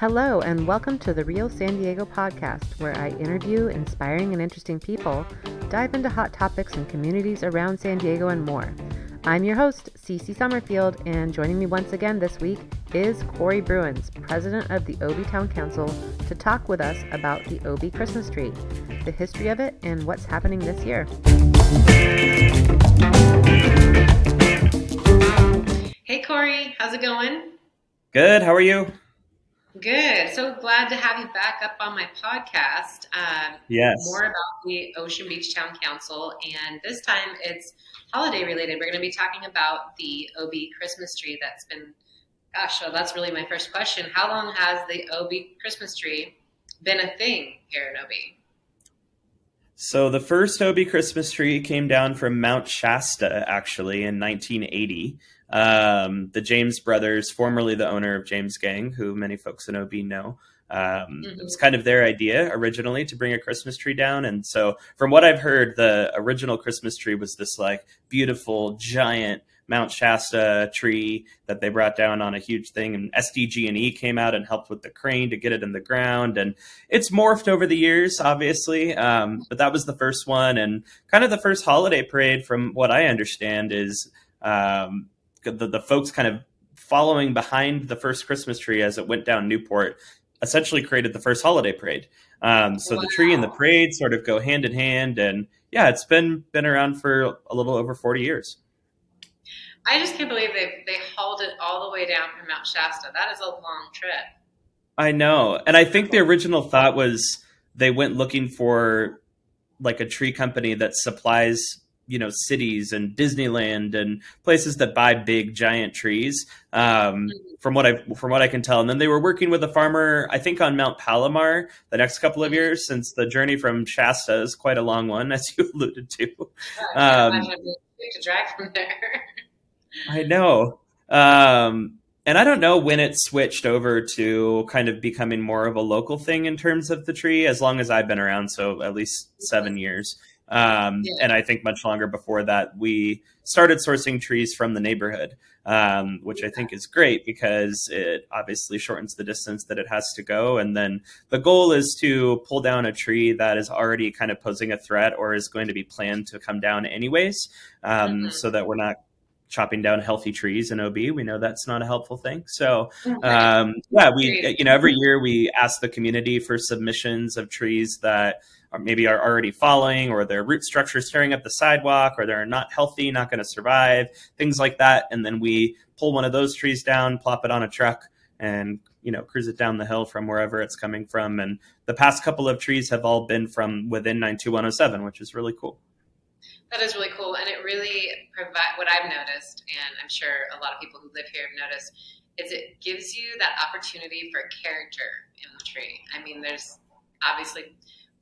Hello, and welcome to the Real San Diego podcast, where I interview inspiring and interesting people, dive into hot topics and communities around San Diego, and more. I'm your host, Cece Summerfield, and joining me once again this week is Corey Bruins, president of the OB Town Council, to talk with us about the OB Christmas tree, the history of it, and what's happening this year. Hey, Corey, how's it going? Good. How are you? Good. So glad to have you back up on my podcast. Um, yes. More about the Ocean Beach Town Council. And this time it's holiday related. We're going to be talking about the OB Christmas tree that's been, gosh, so that's really my first question. How long has the OB Christmas tree been a thing here in OB? So the first OB Christmas tree came down from Mount Shasta, actually, in 1980. Um, the James brothers, formerly the owner of James Gang, who many folks in OB know, um, mm-hmm. it was kind of their idea originally to bring a Christmas tree down. And so, from what I've heard, the original Christmas tree was this like beautiful, giant Mount Shasta tree that they brought down on a huge thing, and SDG&E came out and helped with the crane to get it in the ground, and it's morphed over the years, obviously. Um, but that was the first one, and kind of the first holiday parade, from what I understand, is um, the, the folks kind of following behind the first Christmas tree as it went down Newport essentially created the first holiday parade. Um, so wow. the tree and the parade sort of go hand in hand, and yeah, it's been been around for a little over forty years. I just can't believe they they hauled it all the way down from Mount Shasta. That is a long trip. I know, and I think the original thought was they went looking for like a tree company that supplies you know cities and Disneyland and places that buy big giant trees. Um, from what I from what I can tell, and then they were working with a farmer, I think, on Mount Palomar the next couple of years, since the journey from Shasta is quite a long one, as you alluded to. Um, to drive from there. I know. Um, and I don't know when it switched over to kind of becoming more of a local thing in terms of the tree, as long as I've been around, so at least seven years. Um, yeah. And I think much longer before that, we started sourcing trees from the neighborhood, um, which I think is great because it obviously shortens the distance that it has to go. And then the goal is to pull down a tree that is already kind of posing a threat or is going to be planned to come down anyways, um, mm-hmm. so that we're not chopping down healthy trees in OB. We know that's not a helpful thing. So, um, yeah, we, you know, every year we ask the community for submissions of trees that or maybe are already falling or their root structure is tearing up the sidewalk or they're not healthy, not going to survive, things like that. And then we pull one of those trees down, plop it on a truck, and you know cruise it down the hill from wherever it's coming from. And the past couple of trees have all been from within 92107, which is really cool. That is really cool, and it really provide what I've noticed, and I'm sure a lot of people who live here have noticed, is it gives you that opportunity for character in the tree. I mean, there's obviously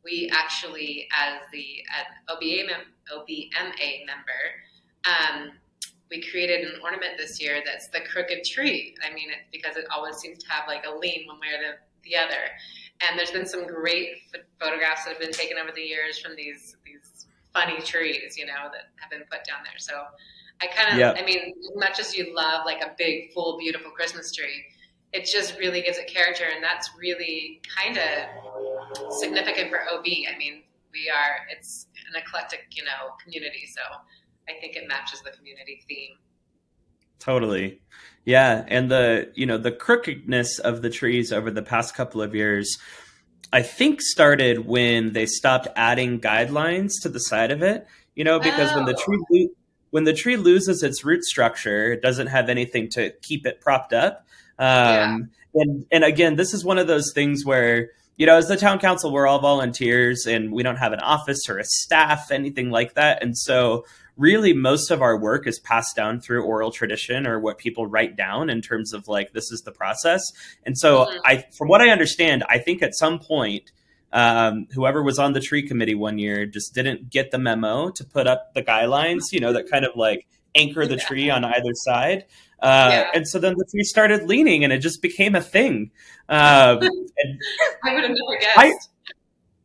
we actually, as the OBA mem- OBMA member, um, we created an ornament this year that's the crooked tree. I mean, it, because it always seems to have like a lean one way or the, the other. And there's been some great photographs that have been taken over the years from these these funny trees, you know, that have been put down there. So I kind of, yep. I mean, as much as you love like a big, full, beautiful Christmas tree, it just really gives it character, and that's really kind of significant for OB. I mean, we are it's an eclectic, you know, community, so I think it matches the community theme. Totally. Yeah, and the you know the crookedness of the trees over the past couple of years I think started when they stopped adding guy lines to the side of it, you know, because oh. when the tree oh. when the tree loses its root structure, it doesn't have anything to keep it propped up. Um, yeah. and, and again, this is one of those things where, you know, as the town council, we're all volunteers and we don't have an office or a staff, anything like that. And so, really, most of our work is passed down through oral tradition or what people write down in terms of like, this is the process. And so, mm-hmm. I, from what I understand, I think at some point, um, whoever was on the tree committee one year just didn't get the memo to put up the guy lines, you know, that kind of like anchor the tree on either side. Uh, yeah. And so then the tree started leaning, and it just became a thing. Um, I would have never guessed. I,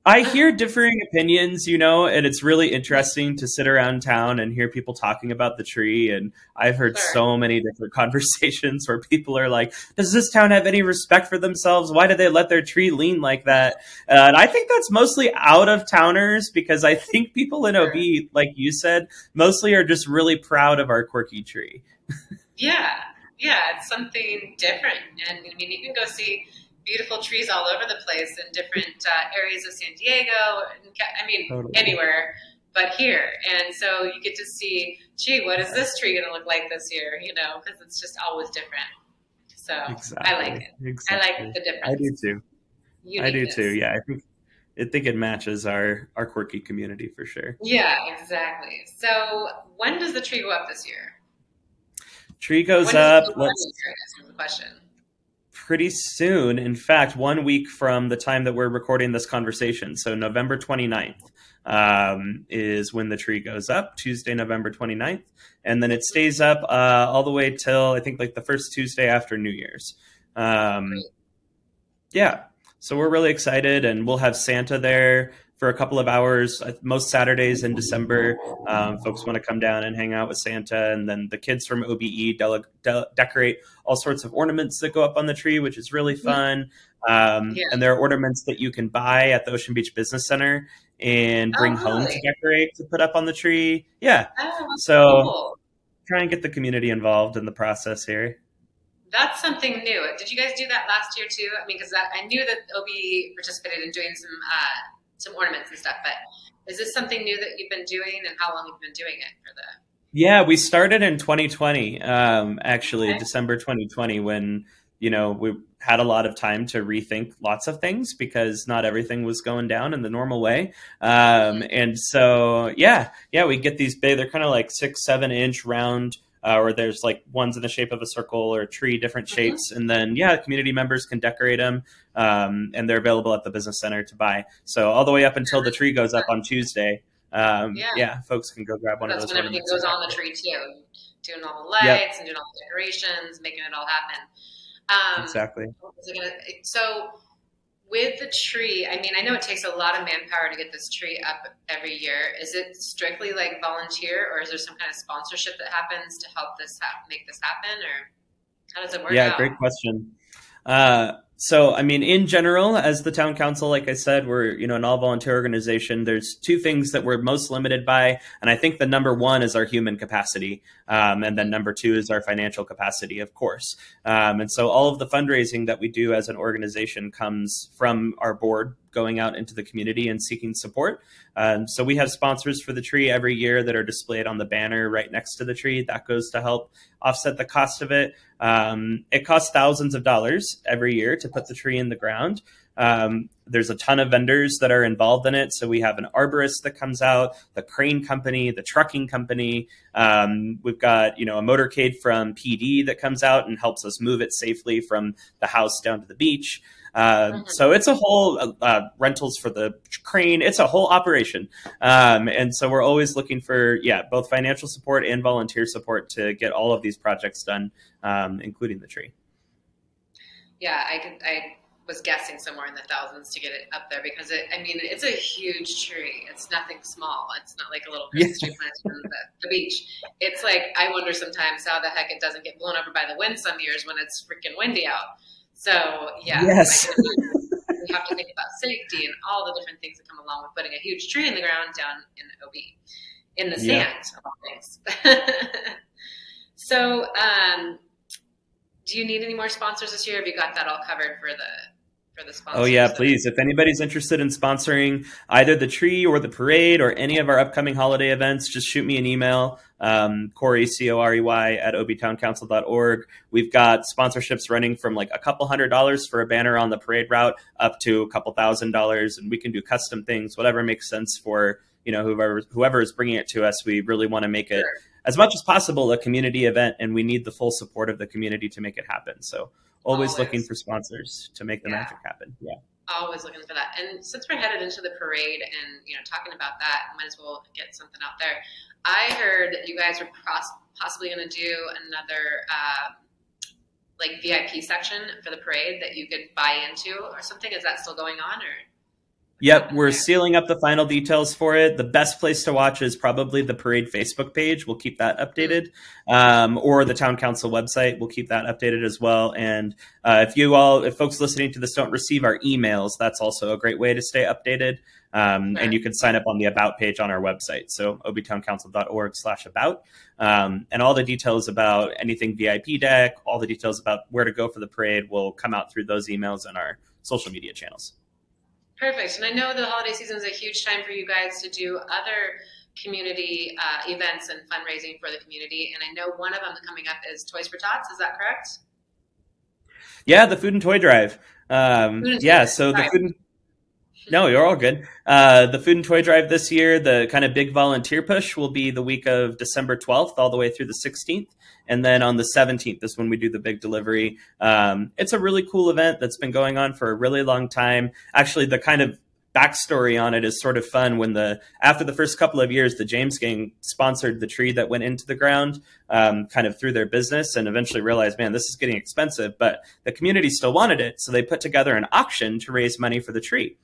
I hear differing opinions, you know, and it's really interesting to sit around town and hear people talking about the tree. And I've heard Sure. so many different conversations where people are like, "Does this town have any respect for themselves? Why do they let their tree lean like that?" Uh, and I think that's mostly out of towners because I think people in Sure. OB, like you said, mostly are just really proud of our quirky tree. Yeah, yeah, it's something different. And I mean, you can go see beautiful trees all over the place in different uh, areas of San Diego. I mean, Totally. anywhere but here. And so you get to see, gee, what is this tree going to look like this year? You know, because it's just always different. So I like it. I like the difference. I do too. I do too. Yeah, I think I think it matches our our quirky community for sure. Yeah, exactly. So when does the tree go up this year? Tree goes up. it go up Let's year, I guess is the question. Pretty soon. In fact, one week from the time that we're recording this conversation. So November 29th um, is when the tree goes up, Tuesday, November 29th. And then it stays up uh, all the way till I think like the first Tuesday after New Year's. Um, yeah. So we're really excited, and we'll have Santa there for a couple of hours. Most Saturdays in December, um, folks want to come down and hang out with Santa, and then the kids from OBE dele- de- decorate all sorts of ornaments that go up on the tree, which is really fun. Um, Yeah. And there are ornaments that you can buy at the Ocean Beach Business Center and Oh, bring home to decorate to put up on the tree. Yeah. Oh, So cool. try and get the community involved in the process here. That's something new. Did you guys do that last year too? I mean, because I knew that OB participated in doing some uh, some ornaments and stuff. But is this something new that you've been doing, and how long have you been doing it for the? Yeah, we started in 2020, um, actually, Okay. December 2020, when, you know, we had a lot of time to rethink lots of things because not everything was going down in the normal way. Um, and so, yeah, yeah, we get these big, they're kind of like six, seven inch round, uh, or there's like ones in the shape of a circle or a tree, different Mhm. shapes. And then, yeah, community members can decorate them. Um, and they're available at the business center to buy. So all the way up until the tree goes up on Tuesday. Um, Yeah. yeah. folks can go grab one of those. That's when everything goes on the tree too, doing all the lights Yep. and doing all the decorations, making it all happen. Um, Exactly. what was I gonna- So with the tree, I mean, I know it takes a lot of manpower to get this tree up every year. Is it strictly like volunteer, or is there some kind of sponsorship that happens to help this hap- make this happen, or how does it work? Yeah, out? great question. Uh, so, I mean, in general, as the town council, like I said, we're you know an all volunteer organization. There's two things that we're most limited by, and I think the number one is our human capacity, um, and then number two is our financial capacity, of course. Um, and so, all of the fundraising that we do as an organization comes from our board going out into the community and seeking support. Um, so, we have sponsors for the tree every year that are displayed on the banner right next to the tree. That goes to help offset the cost of it. Um, it costs thousands of dollars every year to put the tree in the ground. Um, there's a ton of vendors that are involved in it. So we have an arborist that comes out, the crane company, the trucking company. Um, we've got you know a motorcade from PD that comes out and helps us move it safely from the house down to the beach. Uh, Mhm. So it's a whole uh, uh, rentals for the crane. It's a whole operation, um, and so we're always looking for yeah both financial support and volunteer support to get all of these projects done, um, including the tree. Yeah, I could. I was guessing somewhere in the thousands to get it up there because it. I mean, it's a huge tree. It's nothing small. It's not like a little Christmas tree planted on the, the beach. It's like I wonder sometimes how the heck it doesn't get blown over by the wind some years when it's freaking windy out. So yeah, Yes. We have to think about safety and all the different things that come along with putting a huge tree in the ground down in OB in the Yeah. sand of all things. so, um, do you need any more sponsors this year? Have you got that all covered for the for the sponsors? Oh yeah, please. If anybody's interested in sponsoring either the tree or the parade or any of our upcoming holiday events, just shoot me an email. Um, Corey C O R E Y at obtowncouncil.org. We've got sponsorships running from like a couple hundred dollars for a banner on the parade route up to a couple thousand dollars, and we can do custom things, whatever makes sense for you know whoever whoever is bringing it to us. We really want to make it Sure. As much as possible a community event, and we need the full support of the community to make it happen. So always, Always. looking for sponsors to make the Yeah. magic happen. Yeah. always looking for that. And since we're headed into the parade and you know talking about that, might as well get something out there. I heard that you guys were pos- possibly going to do another uh, like VIP section for the parade that you could buy into or something. Is that still going on or Yep, we're sealing up the final details for it. The best place to watch is probably the parade Facebook page. We'll keep that updated, um, or the town council website. We'll keep that updated as well. And uh, if you all, if folks listening to this don't receive our emails, that's also a great way to stay updated. Um, And you can sign up on the about page on our website. So obtowncouncil.org slash about. Um, and all the details about anything VIP deck, all the details about where to go for the parade will come out through those emails and our social media channels. Perfect. And I know the holiday season is a huge time for you guys to do other community uh, events and fundraising for the community. And I know one of them coming up is Toys for Tots. Is that correct? Yeah, the food and toy drive. Um, yeah, so the food. And, no, you're all good. Uh, the food and toy drive this year, the kind of big volunteer push will be the week of December 12th all the way through the 16th. And then on the 17th is when we do the big delivery. Um, it's a really cool event that's been going on for a really long time. Actually, the kind of backstory on it is sort of fun when the after the first couple of years the james gang sponsored the tree that went into the ground um, kind of through their business and eventually realized man this is getting expensive but the community still wanted it so they put together an auction to raise money for the tree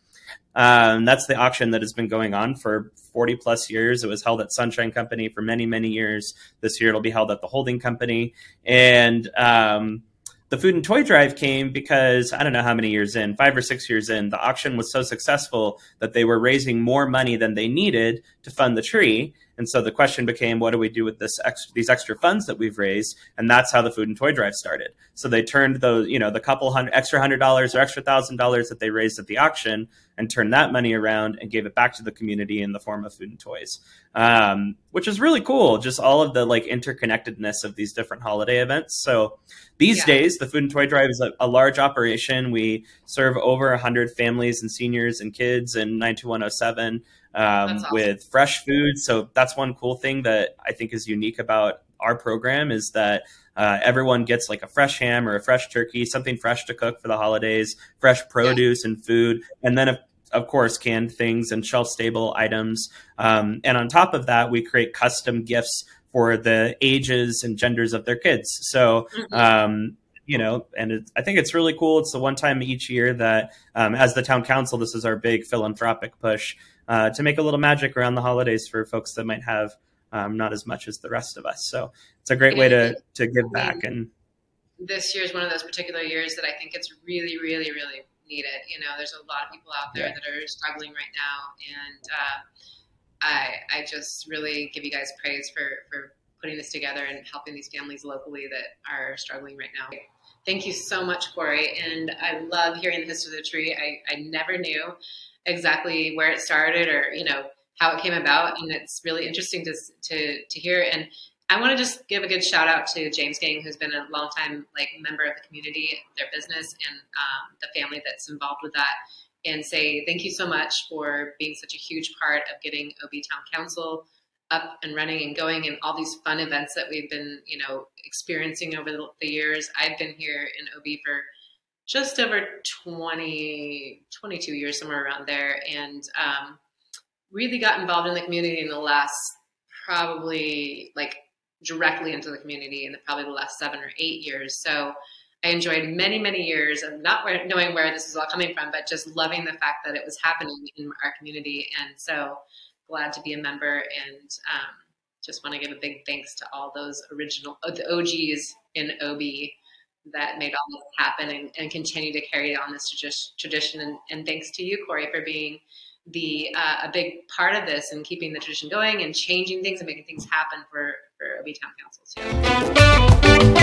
um, that's the auction that has been going on for 40 plus years. It was held at Sunshine Company for many, many years. This year it'll be held at the holding company. And um, the food and toy drive came because I don't know how many years in, five or six years in, the auction was so successful that they were raising more money than they needed to fund the tree. And so the question became, what do we do with this extra, these extra funds that we've raised? And that's how the food and toy drive started. So they turned those, you know, the couple hundred extra hundred dollars or extra thousand dollars that they raised at the auction and turned that money around and gave it back to the community in the form of food and toys, um, which is really cool. Just all of the like interconnectedness of these different holiday events. So these yeah. days, the food and toy drive is a, a large operation. We serve over hundred families and seniors and kids in 92107 um, awesome. with fresh food. So that's one cool thing that I think is unique about our program is that uh, everyone gets like a fresh ham or a fresh turkey, something fresh to cook for the holidays, fresh produce yeah. and food, and then of, of course canned things and shelf stable items. Um, and on top of that, we create custom gifts for the ages and genders of their kids. So. Mm-hmm. Um, you know, and it, I think it's really cool. It's the one time each year that, um, as the town council, this is our big philanthropic push uh, to make a little magic around the holidays for folks that might have um, not as much as the rest of us. So it's a great way to to give back. And this year is one of those particular years that I think it's really, really, really needed. You know, there's a lot of people out there yeah. that are struggling right now, and uh, I I just really give you guys praise for for putting this together and helping these families locally that are struggling right now. Thank you so much, Corey. And I love hearing the history of the tree. I, I never knew exactly where it started or you know how it came about, and it's really interesting to to to hear. And I want to just give a good shout out to James Gang, who's been a long time like member of the community, their business, and um, the family that's involved with that, and say thank you so much for being such a huge part of getting OB Town Council up and running and going and all these fun events that we've been you know experiencing over the, the years. I've been here in OB for just over 20, 22 years, somewhere around there, and um, really got involved in the community in the last probably like directly into the community in the, probably the last seven or eight years. So I enjoyed many, many years of not knowing where this is all coming from, but just loving the fact that it was happening in our community. And so glad to be a member and um, just want to give a big thanks to all those original, the OGs in OB that made all this happen and, and continue to carry on this tradition. And, and, thanks to you, Corey, for being the uh, a big part of this and keeping the tradition going and changing things and making things happen for for OB Town Councils.